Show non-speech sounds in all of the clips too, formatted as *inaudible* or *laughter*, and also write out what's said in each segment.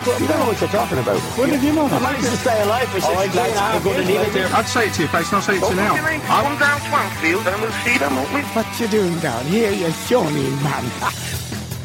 You don't know what you're talking about. What did you know? I managed to stay alive for oh, six right, lads, I'm going to leave it there. I'd say it to your face, and I'll say it to you now. Come down Swansfield and we'll see them, won't we? What you doing down here, you shawny man? *laughs*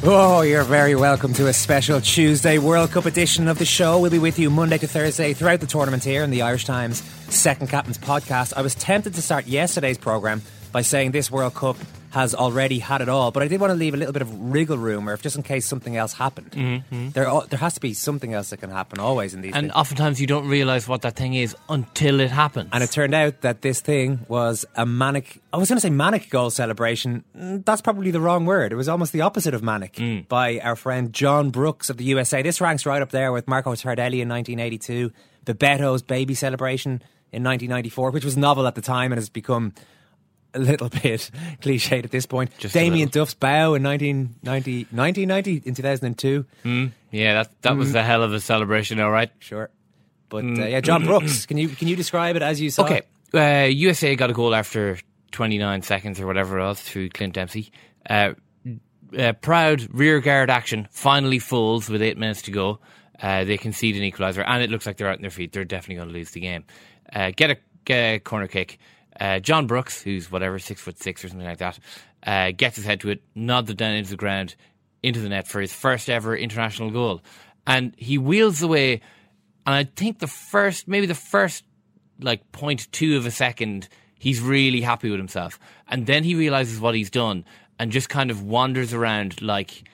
Oh, you're very welcome to a special Tuesday World Cup edition of the show. We'll be with you Monday to Thursday throughout the tournament here in the Irish Times Second Captain's podcast. I was tempted to start yesterday's programme by saying this World Cup has already had it all, but I did want to leave a little bit of wriggle room, or if just in case something else happened. Mm-hmm. There, there has to be something else that can happen always in these. And things. oftentimes you don't realise what that thing is until it happens. And it turned out that this thing was a manic. I was going to say manic goal celebration. Mm, That's probably the wrong word. It was almost the opposite of manic Mm. by our friend John Brooks of the USA. This ranks right up there with Marco Tardelli in 1982, Bebeto's baby celebration in 1994, which was novel at the time and has become a little *laughs* bit cliched at this point. Just Damien. Duff's bow in 1990, 1990 in 2002. Mm, yeah, that that Mm. was a hell of a celebration, all right. Sure. But uh, yeah, John Brooks, can you can you describe it as you saw? Okay, uh, USA got a goal after 29 seconds or whatever else through Clint Dempsey. Uh, uh, proud rear guard action finally falls with eight minutes to go. Uh, they concede an equaliser, and it looks like they're out on their feet. They're definitely going to lose the game. Uh, get, a, get a corner kick. Uh, John Brooks, who's whatever six foot six or something like that, uh, gets his head to it, nods it down into the ground, into the net for his first ever international goal, and he wheels away. And I think the first, maybe the first like point two of a second, he's really happy with himself. And then he realizes what he's done and just kind of wanders around like,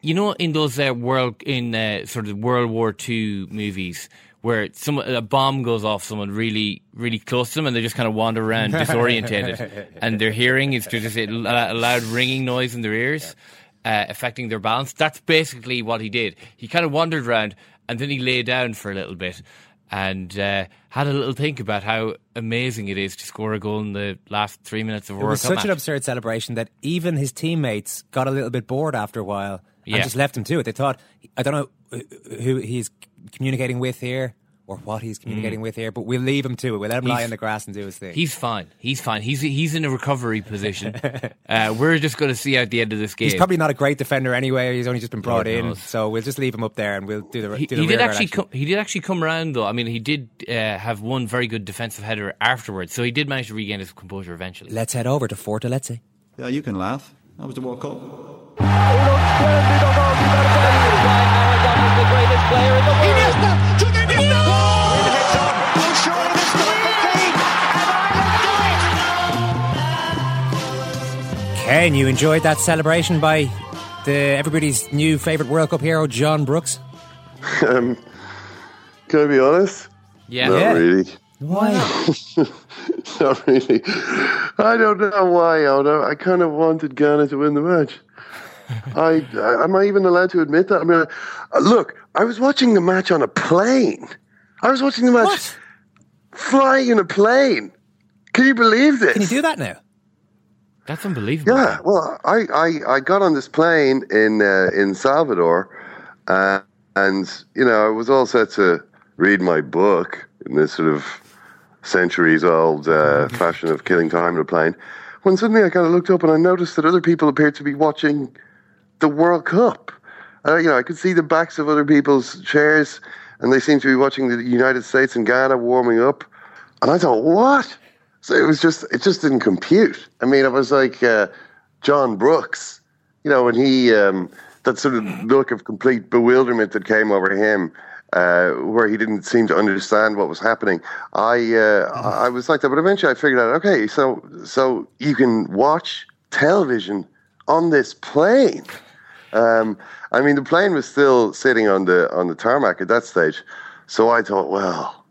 you know, in those uh, world, in uh, sort of World War II movies where some a bomb goes off someone really, really close to them and they just kind of wander around *laughs* disorientated and their hearing is just a loud ringing noise in their ears. Uh, affecting their balance. That's basically what he did. He kind of wandered around and then he lay down for a little bit and uh, had a little think about how amazing it is to score a goal in the last three minutes of a It was such match. an absurd celebration that even his teammates got a little bit bored after a while and Yeah. just left him to it. They thought, I don't know who he's communicating with here or what he's communicating with here, but we'll leave him to it. We'll let him lie Mm. In the grass and do his thing. He's fine. He's fine. He's he's in a recovery position. *laughs* uh, we're just going to see out the end of this game. He's probably not a great defender anyway. He's only just been brought Lord in, knows. so we'll just leave him up there and we'll do the. he, do the he did rearguard actually come, he did actually come around though. I mean, he did uh, have one very good defensive header afterwards, so he did manage to regain his composure eventually. Let's head over to Fortaleza. Yeah, you can laugh. That was the World Cup. Ken, you enjoyed that celebration by the everybody's new favourite World Cup hero, John Brooks? *laughs* Um, can I be honest? Yeah. Not Yeah. really. Why? *laughs* Not really. I don't know why, Odo. I kind of wanted Ghana to win the match. I, I am I even allowed to admit that? I mean, uh, look, I was watching the match on a plane. I was watching the match What? flying in a plane. Can you believe this? Can you do that now? That's unbelievable. Yeah, well, I, I, I got on this plane in uh, in Salvador, uh, and you know I was all set to read my book in this sort of centuries old uh, fashion of killing time in a plane. When suddenly I kind of looked up and I noticed that other people appeared to be watching the World Cup, Uh, you know, I could see the backs of other people's chairs, and they seemed to be watching the United States and Ghana warming up. And I thought, what? So it was just, it just didn't compute. I mean, it was like uh, John Brooks, you know, when he, um, that sort of look of complete bewilderment that came over him. Uh, where he didn't seem to understand what was happening. I uh, I was like that, but eventually I figured out. Okay, so so you can watch television on this plane. Um, I mean, the plane was still sitting on the on the tarmac at that stage, so I thought, well,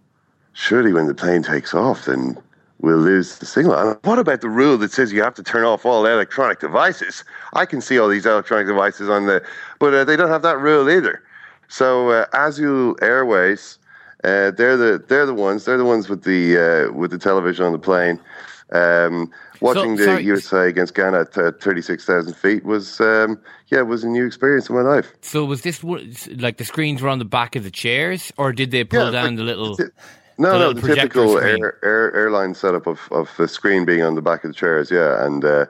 surely when the plane takes off, then we'll lose the signal. And what about the rule that says you have to turn off all electronic devices? I can see all these electronic devices on the, but uh, they don't have that rule either. So uh, Azul Airways, uh, they're the they're the ones they're the ones with the uh, with the television on the plane. Um, watching So- the sorry. USA against Ghana at uh, thirty six thousand feet was um, yeah was a new experience in my life. So was this like the screens were on the back of the chairs, or did they pull Yeah, down the little? No, the no, the typical air, air, airline setup of, of the screen being on the back of the chairs, yeah, and uh,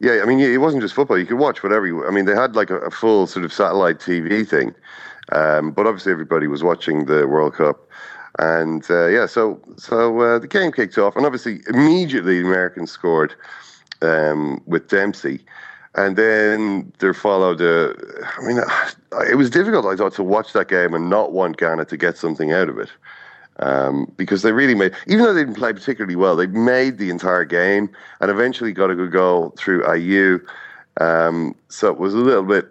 yeah, I mean, it wasn't just football; you could watch whatever. You, I mean, they had like a, a full sort of satellite TV thing, um, but obviously everybody was watching the World Cup, and uh, yeah, so so uh, the game kicked off, and obviously immediately the Americans scored um, with Dempsey. And then there followed a. I mean, it was difficult, I thought, to watch that game and not want Ghana to get something out of it um, because they really made, even though they didn't play particularly well, they made the entire game and eventually got a good goal through Ayew. Um, so it was a little bit,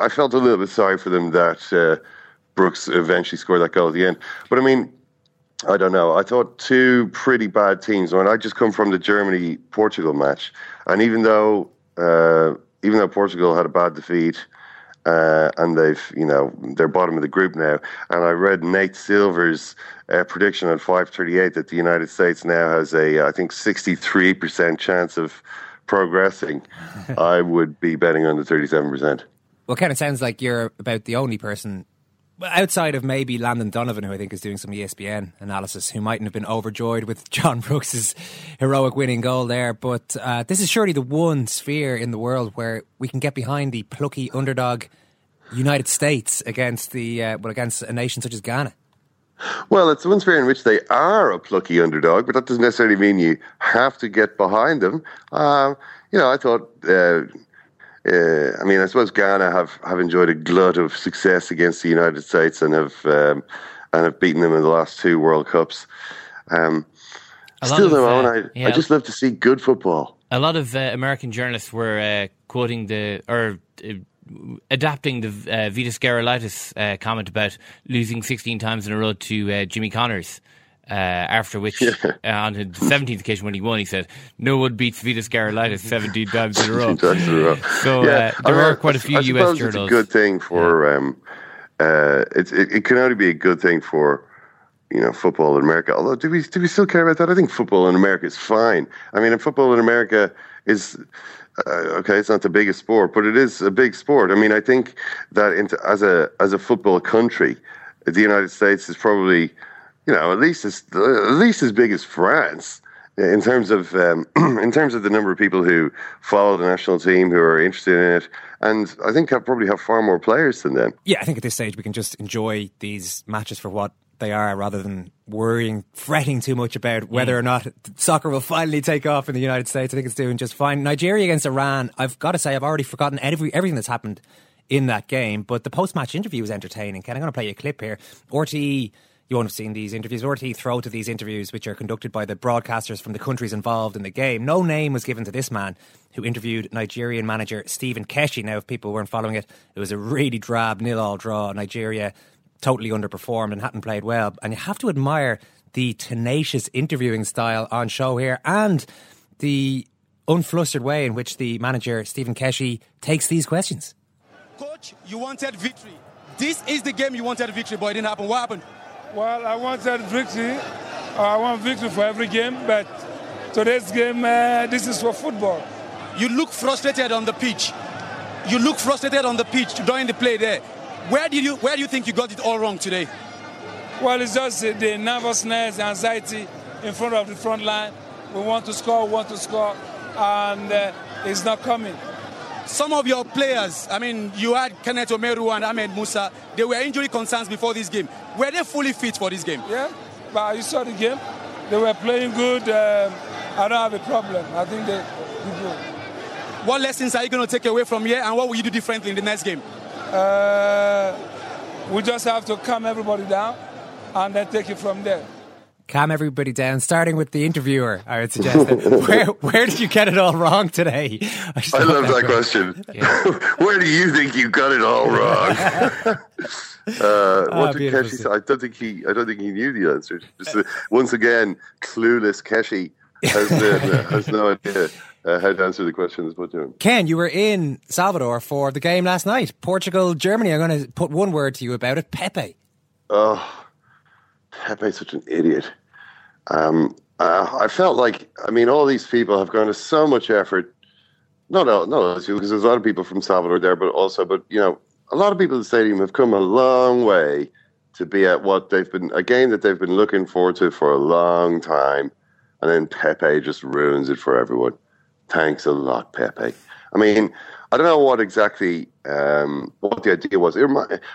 I felt a little bit sorry for them that uh, Brooks eventually scored that goal at the end. But I mean, I don't know. I thought two pretty bad teams. When I just come from the Germany Portugal match, and even though uh, even though Portugal had a bad defeat, uh, and they've you know they're bottom of the group now, and I read Nate Silver's uh, prediction on five thirty eight that the United States now has a I think sixty three percent chance of progressing. *laughs* I would be betting on the thirty seven percent. Well, kind of sounds like you're about the only person outside of maybe Landon Donovan, who I think is doing some ESPN analysis, who mightn't have been overjoyed with *laughs* John Brooks's heroic winning goal there. But uh, this is surely the one sphere in the world where we can get behind the plucky underdog United States against the uh, well against a nation such as Ghana. Well, it's the one sphere in which they are a plucky underdog, but that doesn't necessarily mean you have to get behind them. Um, you know, I thought. Uh, uh, I mean, I suppose Ghana have, have enjoyed a glut of success against the United States and have um, and have beaten them in the last two World Cups. Um, still, though, uh, I, yeah. I just love to see good football. A lot of uh, American journalists were uh, quoting the or uh, adapting the uh, Vitas Gerulaitis uh, comment about losing 16 times in a row to uh, Jimmy Connors. Uh, after which, uh, on the 17th occasion when he won, he said, "No one beats Vitas Gerulaitis 17 times in a row." *laughs* times in a row. So Yeah, uh, there I- quite a few I US journals. It's a good thing for. Um, uh, it's it, it can only be a good thing for you know football in America. Although, do we do we still care about that? I think football in America is fine. I mean, football in America is. Uh, okay, it's not the biggest sport, but it is a big sport. I mean, I think that into, as a as a football country, the United States is probably, you know, at least as at least as big as France in terms of um, *clears throat* in terms of the number of people who follow the national team who are interested in it, and I think I probably have far more players than them. Yeah, I think at this stage we can just enjoy these matches for what they are rather than worrying, fretting too much about whether or not soccer will finally take off in the United States. I think it's doing just fine. Nigeria against Iran, I've got to say, I've already forgotten every, everything that's happened in that game, but the post match interview was entertaining. Ken, I'm going to play you a clip here. RTE. You won't have seen these interviews. RTE throw to these interviews, which are conducted by the broadcasters from the countries involved in the game. No name was given to this man who interviewed Nigerian manager Stephen Keshi. Now, if people weren't following it, it was a really drab nil-all draw. Nigeria totally underperformed and hadn't played well. And you have to admire the tenacious interviewing style on show here and the unflustered way in which the manager Stephen Keshi takes these questions. Coach, you wanted victory. This is the game you wanted victory, but it didn't happen. What happened? Well, I wanted victory. Uh, I want victory for every game, but today's game, uh, this is for football. You look frustrated on the pitch. You look frustrated on the pitch during the play there. Where did you where do you think you got it all wrong today? Well, it's just the nervousness, the anxiety in front of the front line. We want to score, we want to score, and uh, it's not coming. some of your players, I mean, you had Kenneth Omeruo and Ahmed Musa, they were injury concerns before this game. Were they fully fit for this game? Yeah, but you saw the game. They were playing good. Um, I don't have a problem. I think they did good. What lessons are you going to take away from here and what will you do differently in the next game? Uh, we just have to calm everybody down and then take it from there. Calm everybody down, starting with the interviewer, I would suggest. *laughs* where, where did you get it all wrong today? I, I love that question. *laughs* where do you think you got it all wrong? *laughs* Uh, Ah, what did Keshi say? I don't think he. I don't think he knew the answer. Just, uh, once again, clueless Keshi has, uh, has no idea uh, how to answer the questions put to him. Ken, you were in Salvador for the game last night. Portugal, Germany. I'm going to put one word to you about it. Pepe. Oh, Pepe's such an idiot. Um, uh, I felt like, I mean, all these people have gone to so much effort. No, no, no, because there's a lot of people from Salvador there, but also, but you know, a lot of people in the stadium have come a long way to be at what they've been a game that they've been looking forward to for a long time, and then Pepe just ruins it for everyone. Thanks a lot, Pepe. I mean, I don't know what exactly um, what the idea was. It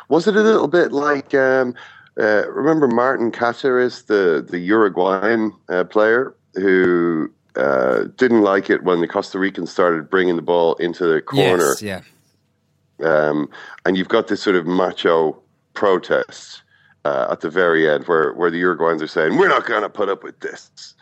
was it a little bit like um, uh, remember Martin Caceres, the the Uruguayan uh, player who uh, didn't like it when the Costa Ricans started bringing the ball into the corner. Yes, yeah. Um, and you've got this sort of macho protest uh, at the very end where, where the Uruguayans are saying, We're not going to put up with this.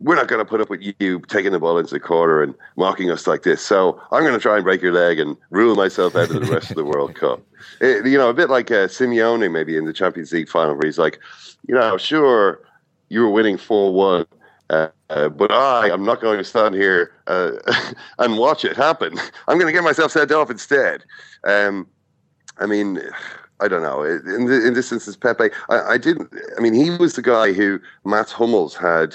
We're not going to put up with you taking the ball into the corner and mocking us like this. So I'm going to try and break your leg and rule myself out of the rest of the World *laughs* Cup. It, you know, a bit like uh, Simeone maybe in the Champions League final where he's like, you know, sure, you were winning 4 1. Uh, uh, but I am not going to stand here uh, *laughs* and watch it happen. I'm going to get myself sent off instead. Um, I mean, I don't know. In, the, in this instance, Pepe, I, I, didn't. I mean, he was the guy who Mats Hummels had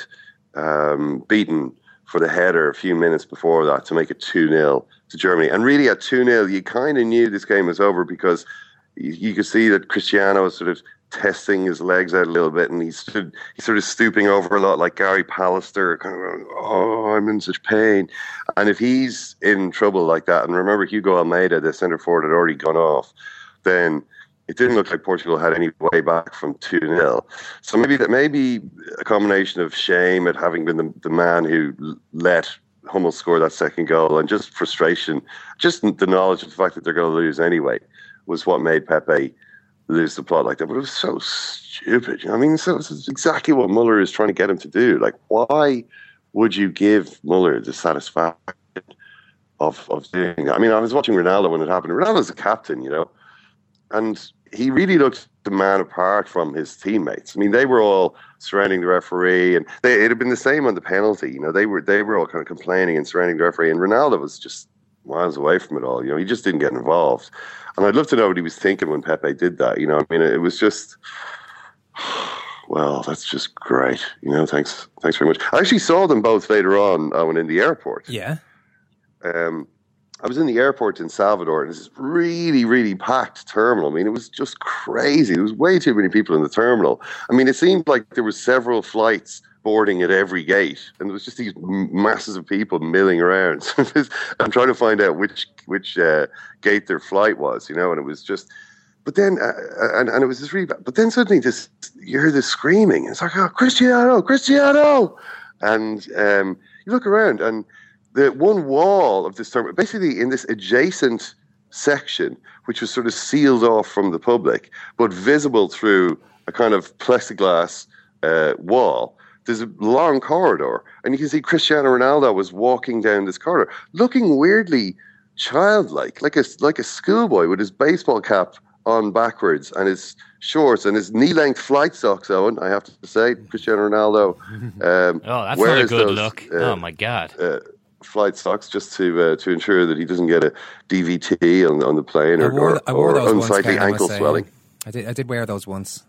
um, beaten for the header a few minutes before that to make it 2 0 to Germany. And really, at 2 0, you kind of knew this game was over because you, could see that Cristiano was sort of testing his legs out a little bit, and he stood, he's sort of stooping over a lot, like Gary Pallister, kind of going, "Oh, I'm in such pain." And if he's in trouble like that, and remember Hugo Almeida, the centre forward, had already gone off, then it didn't look like Portugal had any way back from two 0 So maybe that maybe a combination of shame at having been the, the man who let Hummel score that second goal, and just frustration, just the knowledge of the fact that they're going to lose anyway, was what made Pepe lose the plot like that. But it was so stupid. I mean, so it's exactly what Muller is trying to get him to do. Like, why would you give Muller the satisfaction of of doing that? I mean, I was watching Ronaldo when it happened. Ronaldo's a captain, you know, and he really looked the man apart from his teammates. I mean, they were all surrounding the referee, and they, it had been the same on the penalty. You know, they were they were all kind of complaining and surrounding the referee, and Ronaldo was just miles away from it all. You know, he just didn't get involved. And I'd love to know what he was thinking when Pepe did that. You know, I mean, it was just, *sighs* well, that's just great. You know, thanks, thanks very much. I actually saw them both later on uh, when in the airport. Yeah. Um, I was in the airport in Salvador, and it's this really, really packed terminal. I mean, it was just crazy. There was way too many people in the terminal. I mean, it seemed like there were several flights boarding at every gate, and there was just these masses of people milling around. *laughs* I'm trying to find out which which uh, gate their flight was, you know, and it was just. But then, uh, and, and it was just really bad. But then suddenly, this you hear this screaming. It's like, oh, Cristiano, Cristiano, and um, you look around, and the one wall of this terminal, basically in this adjacent section, which was sort of sealed off from the public, but visible through a kind of plexiglass uh, wall there's a long corridor, and you can see Cristiano Ronaldo was walking down this corridor, looking weirdly childlike, like a like a schoolboy with his baseball cap on backwards and his shorts and his knee-length flight socks. Owen, I have to say, Cristiano Ronaldo. *laughs* Um, oh, that's not a good those, look. Uh, oh my god. Uh, flight socks just to uh, to ensure that he doesn't get a DVT on, on the plane or, wore, or, or unsightly ankle swelling. I did I did wear those once.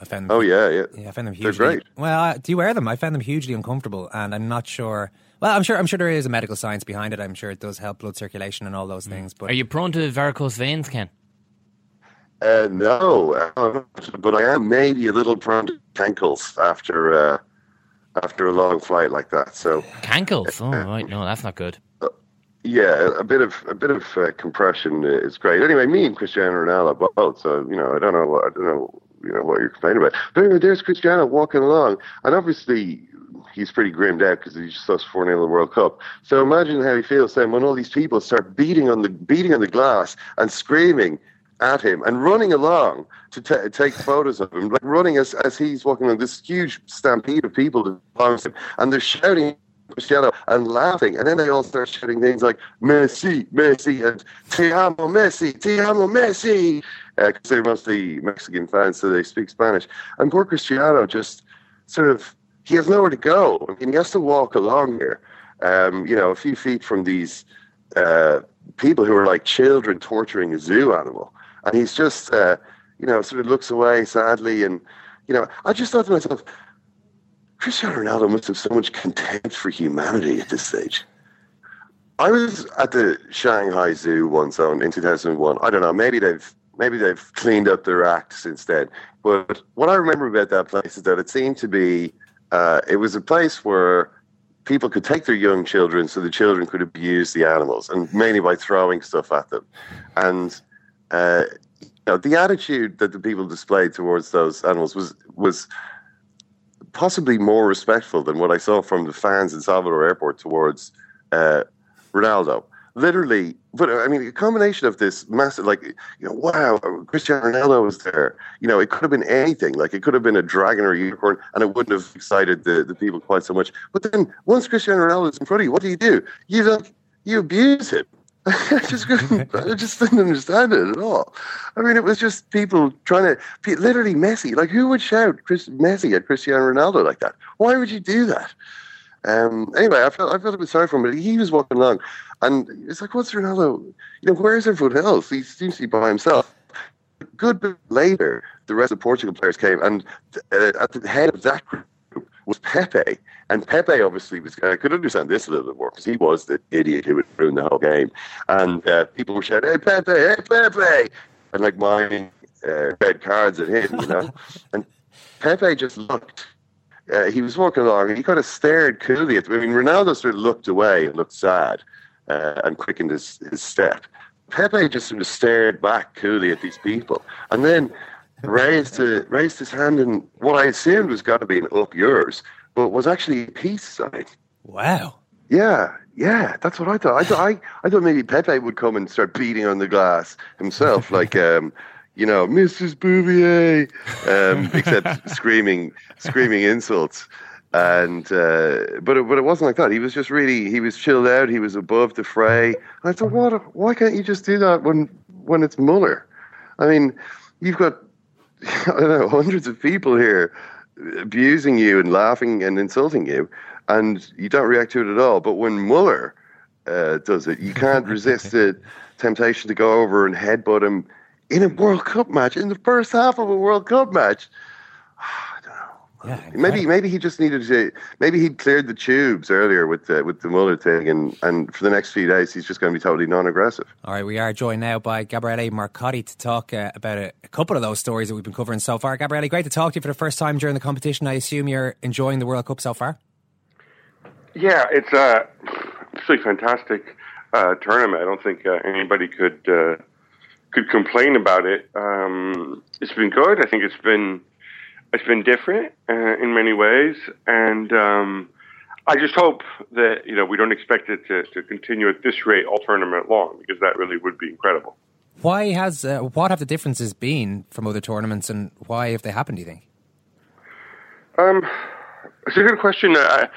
I found them. Oh yeah, yeah. Yeah, I found them hugely. They're great. Well, uh, do you wear them? I found them hugely uncomfortable, and I'm not sure. Well, I'm sure. I'm sure there is a medical science behind it. I'm sure it does help blood circulation and all those things. But are you prone to varicose veins, Ken? Uh, no, but I am maybe a little prone to ankles after uh, after a long flight like that. So cankles. Oh right, no, that's not good. Yeah, a bit of a bit of uh, compression is great. Anyway, me and Cristiano Ronaldo both. So you know, I don't know what I don't know you know what you're complaining about. But anyway, there's Cristiano walking along, and obviously he's pretty grimmed out because he just lost four 0 in the World Cup. So imagine how he feels then when all these people start beating on the beating on the glass and screaming at him and running along to t- take photos of him, like running as, as he's walking on this huge stampede of people that him, and they're shouting Cristiano and laughing, and then they all start shouting things like Messi, Messi, and Te amo Messi, Te amo Messi, because uh, they're mostly Mexican fans, so they speak Spanish. And poor Cristiano just sort of he has nowhere to go. I mean, he has to walk along here, um, you know, a few feet from these uh, people who are like children torturing a zoo animal and he's just, uh, you know, sort of looks away sadly. And, you know, I just thought to myself, Cristiano Ronaldo must have so much contempt for humanity at this stage. I was at the Shanghai Zoo once on in 2001. I don't know, maybe they've maybe they've cleaned up their act since then. But what I remember about that place is that it seemed to be uh, it was a place where people could take their young children so the children could abuse the animals and mainly by throwing stuff at them. And uh, you know, the attitude that the people displayed towards those animals was was possibly more respectful than what I saw from the fans in Salvador Airport towards uh, Ronaldo. Literally, but I mean, a combination of this massive, like, you know, wow, Cristiano Ronaldo was there. You know, it could have been anything. Like, it could have been a dragon or a unicorn, and it wouldn't have excited the, the people quite so much. But then, once Cristiano Ronaldo is in front of you, what do you do? You like, you abuse him. I *laughs* just couldn't, I just didn't understand it at all. I mean, it was just people trying to, literally Messi. Like, who would shout Chris, Messi at Cristiano Ronaldo like that? Why would you do that? Um, anyway, I felt I felt a bit sorry for him, but he was walking along, and it's like, what's Ronaldo? You know, where's everyone else? He seems to be by himself. good bit later, the rest of the Portugal players came, and uh, at the head of that group was Pepe, and Pepe obviously was, I could understand this a little bit more because he was the idiot who would ruin the whole game. And uh, people were shouting, hey, Pepe, hey, Pepe, and like miming uh, red cards at him, you know. *laughs* and Pepe just looked. Uh, he was walking along and he kind of stared coolly at. Me. I mean, Ronaldo sort of looked away and looked sad uh, and quickened his, his step. Pepe just sort of stared back coolly at these people, and then raised uh, raised his hand and what I assumed was going to be an up yours, but was actually a peace sign. Wow. Yeah, yeah, that's what I thought. I thought I, I thought maybe Pepe would come and start beating on the glass himself, *laughs* like um, you know, Mrs. Bouvier, um, *laughs* except screaming, screaming insults. And uh, but it, but it wasn't like that. He was just really he was chilled out. He was above the fray. And I thought, what? Why can't you just do that when when it's Muller? I mean, you've got I don't know hundreds of people here abusing you and laughing and insulting you, and you don't react to it at all. But when Muller uh, does it, you can't resist *laughs* the temptation to go over and headbutt him in a World Cup match, in the first half of a World Cup match. Yeah, maybe maybe he just needed to. Maybe he'd cleared the tubes earlier with the with the Muller thing, and and for the next few days he's just going to be totally non-aggressive. All right, we are joined now by Gabriele Marcotti to talk uh, about a, a, couple of those stories that we've been covering so far. Gabriele, great to talk to you for the first time during the competition. I assume you're enjoying the World Cup so far. Yeah, it's uh, absolutely fantastic uh, tournament. I don't think uh, anybody could uh, could complain about it. Um, it's been good. I think it's been it's been different uh, in many ways, and um, I just hope that you know we don't expect it to, to continue at this rate all tournament long because that really would be incredible. Why has uh, what have the differences been from other tournaments, and why have they happened? Do you think? Um, it's a good question. I,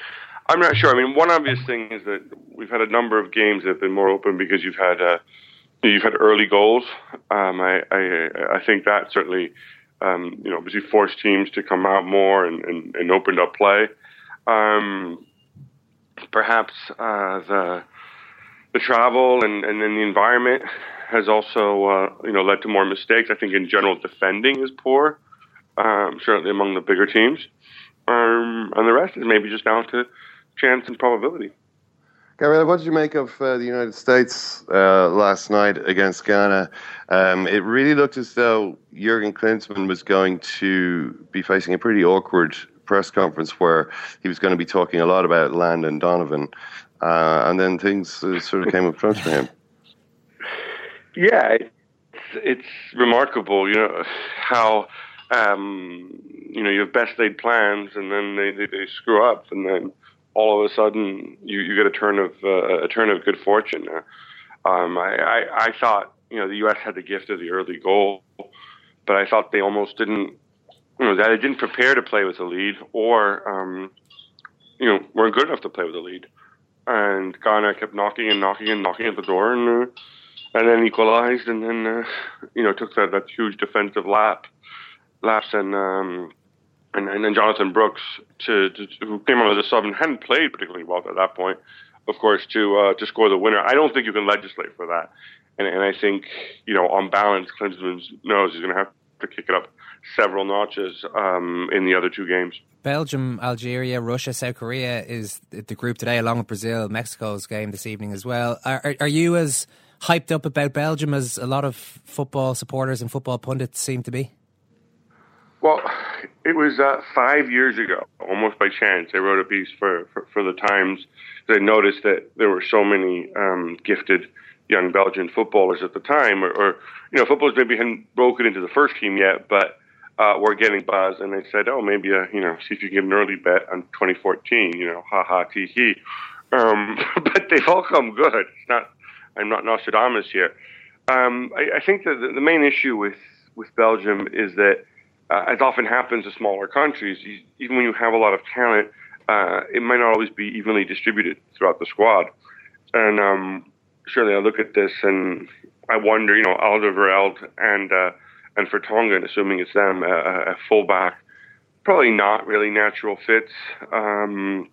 I'm not sure. I mean, one obvious thing is that we've had a number of games that have been more open because you've had uh, you've had early goals. Um, I, I I think that certainly um, you know, obviously forced teams to come out more and, and, and opened up play. Um, perhaps uh, the the travel and, and then the environment has also uh, you know led to more mistakes. I think in general defending is poor, um, certainly among the bigger teams, um, and the rest is maybe just down to chance and probability. Gabriel, what did you make of uh, the United States uh, last night against Ghana? Um, it really looked as though Jurgen Klinsmann was going to be facing a pretty awkward press conference where he was going to be talking a lot about Landon Donovan. uh, and then things uh, sort of came up front for him. *laughs* Yeah, it's, it's remarkable, you know, how um, you know you have best laid plans, and then they, they, they, screw up, and then all of a sudden you, you get a turn of uh, a turn of good fortune. Um, I, I, I thought you know the U.S. had the gift of the early goal, but I thought they almost didn't. You know that they didn't prepare to play with a lead, or um, you know weren't good enough to play with a lead. And Ghana kept knocking and knocking and knocking at the door, and uh, and then equalized, and then uh, you know took that, that huge defensive lap, lapse, and um, and and then Jonathan Brooks to, to, who came on as a sub and hadn't played particularly well at that point, of course, to uh, to score the winner. I don't think you can legislate for that, and and I think you know on balance, Klinsmann knows he's going to have to kick it up several notches um, in the other two games. Belgium, Algeria, Russia, South Korea is the group today, along with Brazil, Mexico's game this evening as well. Are, are, are you as hyped up about Belgium as a lot of football supporters and football pundits seem to be? Well, it was uh, five years ago, almost by chance. I wrote a piece for, for, for the Times. I noticed that there were so many um, gifted young Belgian footballers at the time, or, or, you know, footballers maybe hadn't broken into the first team yet, but uh, were getting buzz. And they said, oh, maybe, uh, you know, see if you can get an early bet on 2014, you know, ha ha, tee hee. Um, *laughs* but they've all come good. It's not I'm not Nostradamus here. Um, I, I, think that the, the, main issue with, with Belgium is that, uh, as often happens to smaller countries, you, even when you have a lot of talent, uh, it might not always be evenly distributed throughout the squad. And um, surely I look at this and I wonder, you know, Alderweireld and uh, and Vertonghen, assuming it's them, a, a fullback, probably not really natural fits. Um,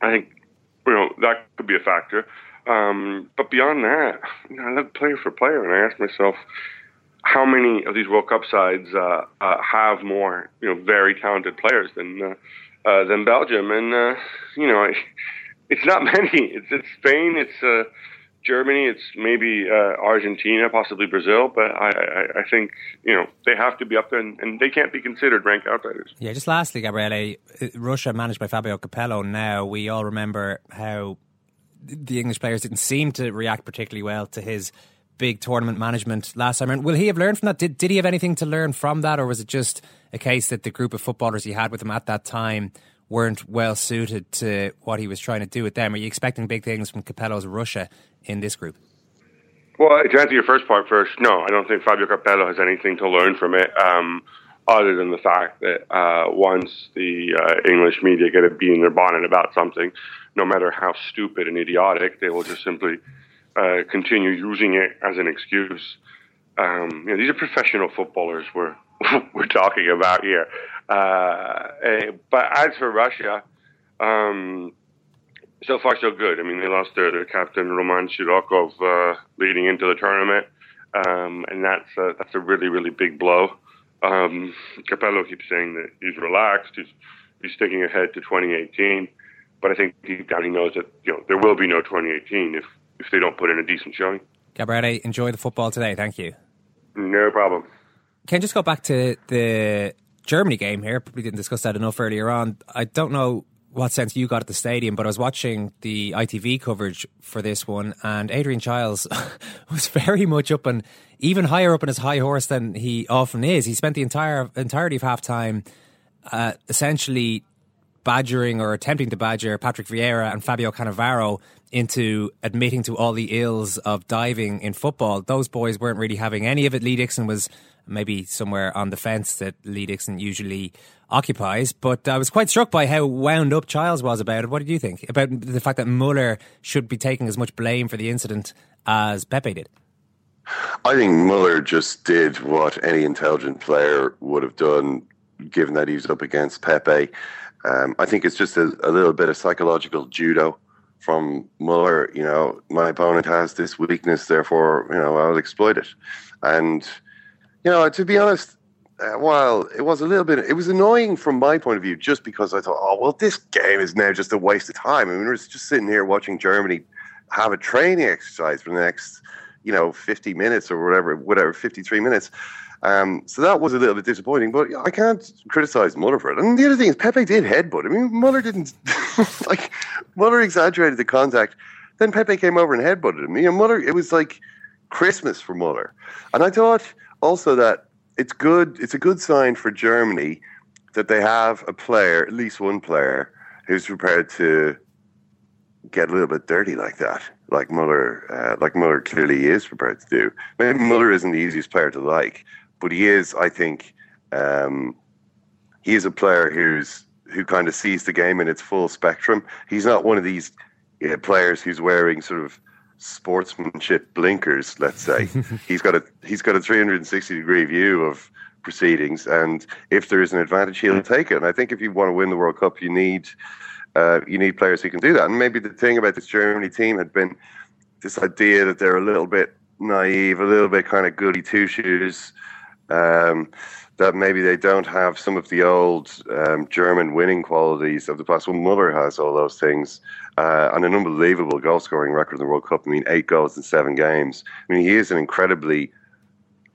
I think you know that could be a factor. Um, but beyond that, you know, I look player for player, and I ask myself, how many of these World Cup sides uh, uh, have more, you know, very talented players than uh, uh than Belgium? And uh, you know, it's not *laughs* many. It's it's Spain, it's uh, Germany, it's maybe Argentina, possibly Brazil. But I, I, I, think you know they have to be up there, and, and, they can't be considered ranked outsiders. Yeah. Just lastly, Gabriele, Russia managed by Fabio Capello. Now we all remember how the English players didn't seem to react particularly well to his big tournament management last time. Will he have learned from that? Did, did he have anything to learn from that, or was it just a case that the group of footballers he had with him at that time weren't well suited to what he was trying to do with them? Are you expecting big things from Capello's Russia in this group? Well, to answer your first part first, no, I don't think Fabio Capello has anything to learn from it. Um, other than the fact that uh, once the uh, English media get a bee in their bonnet about something, no matter how stupid and idiotic, they will just simply uh, continue using it as an excuse. Um, you know, these are professional footballers we're *laughs* we're talking about here. Uh, eh, but as for Russia, um, so far so good. I mean, they lost their, their captain Roman Shirokov uh, leading into the tournament, um, and that's a, that's a really really big blow. Um, Capello keeps saying that he's relaxed. He's he's thinking ahead to 2018, but I think deep down he knows that you know there will be no 2018 if if they don't put in a decent showing. Gabriele, enjoy the football today. Thank you. No problem. Can I just go back to the Germany game here? We didn't discuss that enough earlier on. I don't know what sense you got at the stadium, but I was watching the ITV coverage for this one, and Adrian Chiles *laughs* was very much up and even higher up on his high horse than he often is. He spent the entire entirety of half time uh, essentially badgering or attempting to badger Patrick Vieira and Fabio Cannavaro into admitting to all the ills of diving in football. Those boys weren't really having any of it. Lee Dixon was maybe somewhere on the fence that Lee Dixon usually occupies. But I was quite struck by how wound up Chiles was about it. What did you think about the fact that Muller should be taking as much blame for the incident as Pepe did? I think Muller just did what any intelligent player would have done, given that he was up against Pepe. Um, I think it's just a, a, little bit of psychological judo from Muller. You know, my opponent has this weakness, therefore, you know, I'll exploit it. And, you know, to be honest, uh, while it was a little bit, it was annoying from my point of view, just because I thought, oh well, this game is now just a waste of time. I mean, we're just sitting here watching Germany have a training exercise for the next, you know, fifty minutes or whatever, whatever, fifty-three minutes. Um, so that was a little bit disappointing, but I can't criticize Muller for it. And the other thing is, Pepe did headbutt. I mean, Muller didn't *laughs* *laughs* like Muller exaggerated the contact. Then Pepe came over and headbutted me, know, Muller. It was like Christmas for Muller, and I thought also that it's good. It's a good sign for Germany that they have a player, at least one player, who's prepared to get a little bit dirty like that, like Muller, uh, like Muller clearly is prepared to do. Maybe Muller isn't the easiest player to like, but he is, I think, um, he is a player who's who kind of sees the game in its full spectrum. He's not one of these uh, players who's wearing sort of sportsmanship blinkers. Let's say *laughs* he's got a he's got a 360 degree view of proceedings, and if there is an advantage, he'll take it. And I think if you want to win the World Cup, you need uh, you need players who can do that. And maybe the thing about this Germany team had been this idea that they're a little bit naive, a little bit kind of goody two shoes. Um, that maybe they don't have some of the old um, German winning qualities of the past. Well, Muller has all those things uh, and an unbelievable goal scoring record in the World Cup. I mean, eight goals in seven games. I mean, he is an incredibly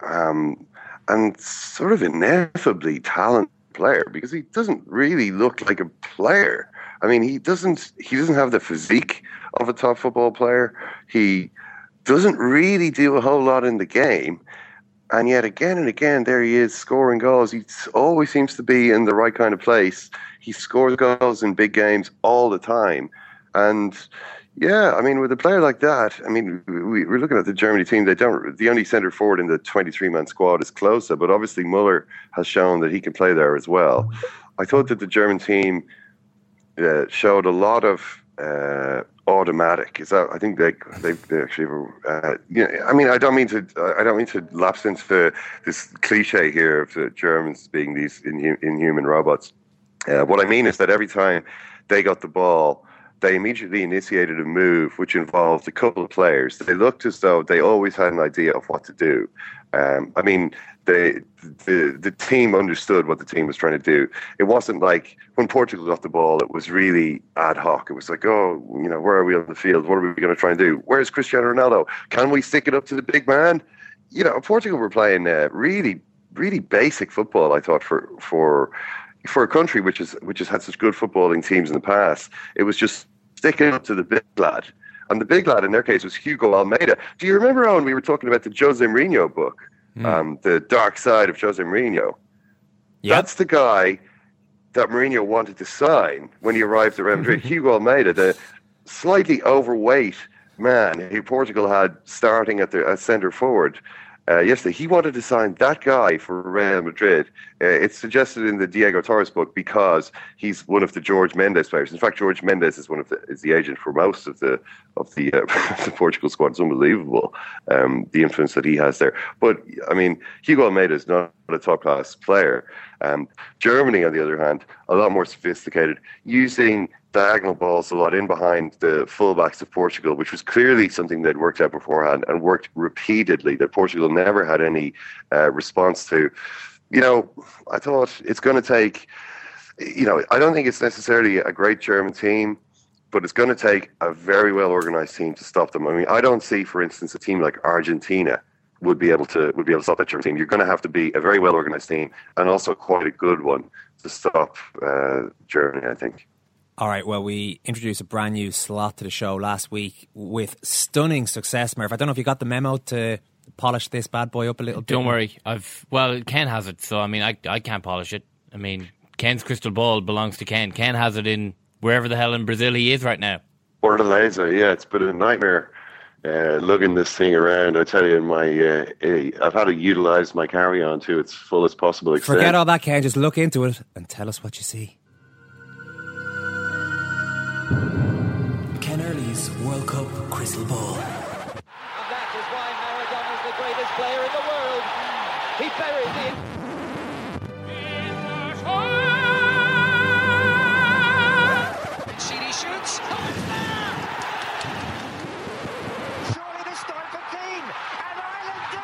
um, and sort of ineffably talented player because he doesn't really look like a player. I mean, he doesn't he doesn't have the physique of a top football player. He doesn't really do a whole lot in the game. And yet, again and again, there he is scoring goals. He always seems to be in the right kind of place. He scores goals in big games all the time. And yeah, I mean, with a player like that, I mean, we, are looking at the Germany team. They don't. The only centre forward in the 23-man squad is Klose, but obviously Muller has shown that he can play there as well. I thought that the German team uh, showed a lot of uh, automatic. Is that? I think they they, they actually. Uh, you know, I mean, I don't mean to. I don't mean to lapse into this cliche here of the Germans being these inhu- inhuman robots. Uh, what I mean is that every time they got the ball, they immediately initiated a move which involved a couple of players. They looked as though they always had an idea of what to do. Um, I mean, they, the the team understood what the team was trying to do. It wasn't like when Portugal got the ball, it was really ad hoc. It was like, oh, you know, where are we on the field? What are we going to try and do? Where's Cristiano Ronaldo? Can we stick it up to the big man? You know, Portugal were playing uh, really, really basic football. I thought for for for a country which has which has had such good footballing teams in the past, it was just sticking up to the big lad. And the big lad in their case was Hugo Almeida. Do you remember, Owen, we were talking about the Jose Mourinho book? Mm. um, the dark side of Jose Mourinho. Yep. That's the guy that Mourinho wanted to sign when he arrived at Real Madrid. Hugo Almeida, the slightly overweight man who Portugal had starting at the at centre forward uh, yesterday. He wanted to sign that guy for Real Madrid. Uh, it's suggested in the Diego Torres book because he's one of the George Mendes players. In fact, George Mendes is one of the is the agent for most of the of the, uh, *laughs* the Portugal squad. It's unbelievable um, the influence that he has there. But I mean, Hugo Almeida is not a top class player. Um, Germany, on the other hand, a lot more sophisticated, using diagonal balls a lot in behind the fullbacks of Portugal, which was clearly something that worked out beforehand and worked repeatedly that Portugal never had any uh, response to. You know, I thought it's going to take, you know, I don't think it's necessarily a great German team, but it's going to take a very well organized team to stop them. I mean, I don't see, for instance, a team like Argentina would be able to would be able to stop that German team. You're going to have to be a very well organized team and also quite a good one to stop uh, Germany. I think. All right, well, we introduced a brand new slot to the show last week with stunning success, Murph. I don't know if you got the memo to polish this bad boy up a little bit. Don't worry. I've well, Ken has it, so I mean, I I can't polish it. I mean, Ken's crystal ball belongs to Ken. Ken has it in wherever the hell in Brazil he is right now. Fortaleza, yeah, it's been a nightmare uh, lugging this thing around. I tell you, in my uh, eh, I've had to utilize my carry on to its fullest possible extent. Forget all that, Ken. Just look into it and tell us what you see. Crystal Ball. And that is why Maradona's the greatest player in the world. He buried the. Sheedy shoots. Surely this time for Keane. And Ireland do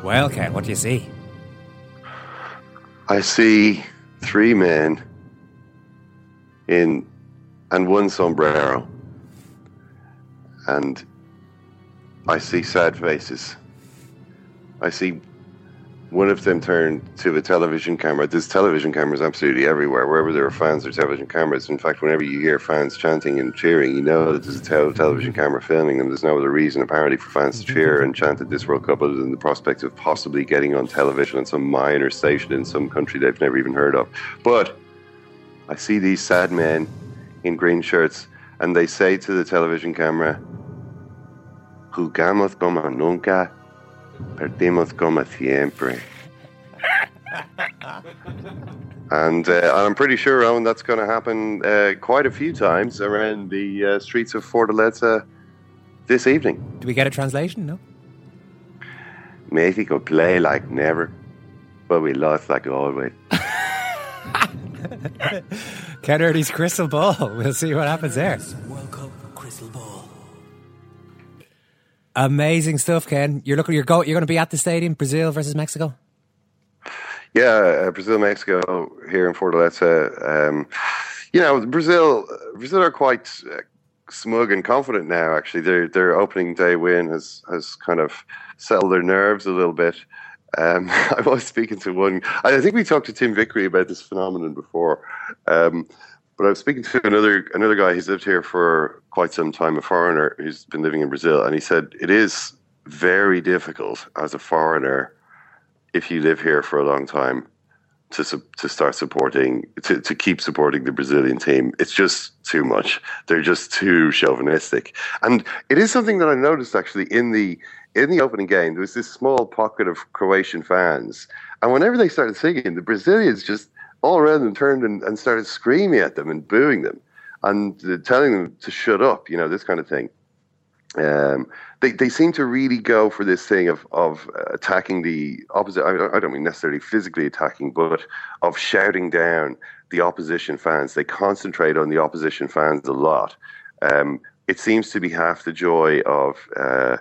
it. Well, Ken, what do you see? I see three men in and one sombrero, and I see sad faces. I see one of them turned to the television camera. There's television cameras absolutely everywhere. Wherever there are fans, there's television cameras. In fact, whenever you hear fans chanting and cheering, you know that there's a tel- television camera filming them. There's no other reason, apparently, for fans to cheer and chant at this World Cup other than the prospect of possibly getting on television on some minor station in some country they've never even heard of. But I see these sad men in green shirts, and they say to the television camera, Jugamos como nunca, perdimos como siempre. and, uh, I'm pretty sure, Owen, that's going to happen uh, quite a few times around the uh, streets of Fortaleza this evening. Do we get a translation? No. Mexico play like never, but we lost like always. *laughs* Ken Early's crystal ball. We'll see what happens there. Amazing stuff, Ken. You're looking. You're go. You're going to be at the stadium, Brazil versus Mexico. Yeah, uh, Brazil, Mexico here in Fortaleza. Um, you know, Brazil, Brazil are quite uh, smug and confident now. Actually, their their opening day win has has kind of settled their nerves a little bit. Um, *laughs* I was speaking to one. I think we talked to Tim Vickery about this phenomenon before, um, but I was speaking to another another guy who's lived here for quite some time, a foreigner who's been living in Brazil, and he said it is very difficult as a foreigner if you live here for a long time to to start supporting to, to keep supporting the Brazilian team. It's just too much. They're just too chauvinistic, and it is something that I noticed actually in the in the opening game. There was this small pocket of Croatian fans, and whenever they started singing, the Brazilians just all around them turned and, and started screaming at them and booing them and telling them to shut up. You know this kind of thing. Um, they they seem to really go for this thing of of uh, attacking the opposite. I, don't- I don't mean necessarily physically attacking, but of shouting down the opposition fans. They concentrate on the opposition fans a lot. Um, it seems to be half the joy of. Uh,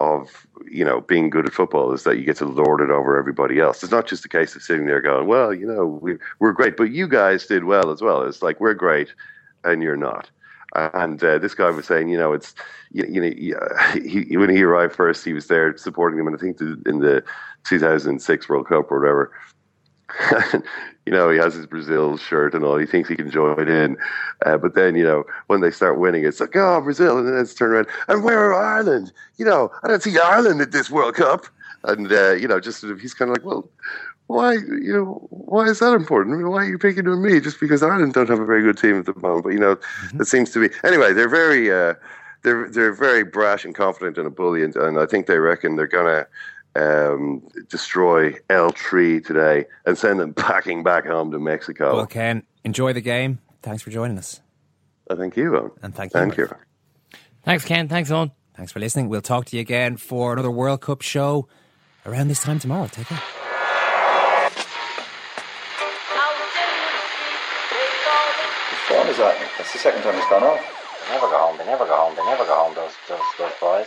of you know being good at football is that you get to lord it over everybody else. It's not just a case of sitting there going, "Well, you know, we, we're great, but you guys did well as well." It's like we're great, and you're not. And uh, this guy was saying, you know, it's you, you know, he, he, when he arrived first, he was there supporting them, and I think the, in the 2006 World Cup or whatever. *laughs* you know, he has his Brazil shirt and all. He thinks he can join in, uh, but then you know, when they start winning, it's like, oh, Brazil, and then it's turned around. And where are Ireland? You know, I don't see Ireland at this World Cup. And uh, you know, just sort of, he's kind of like, well, why you know why is that important? I mean, why are you picking on me just because Ireland don't have a very good team at the moment? But you know, it seems to be anyway. They're very uh, they're they're very brash and confident and a ebullient, and I think they reckon they're gonna um, destroy El Tri today and send them *laughs* packing back home to Mexico. Well, Ken, enjoy the game. Thanks for joining us. Uh, thank you, Owen. And thank you. Thank you. Thanks, Ken. Thanks, Owen. Thanks for listening. We'll talk to you again for another World Cup show around this time tomorrow. Take care. Whose phone is that? That's the second time it's gone off. They never go home. They never go home. They never go home. Those those those boys.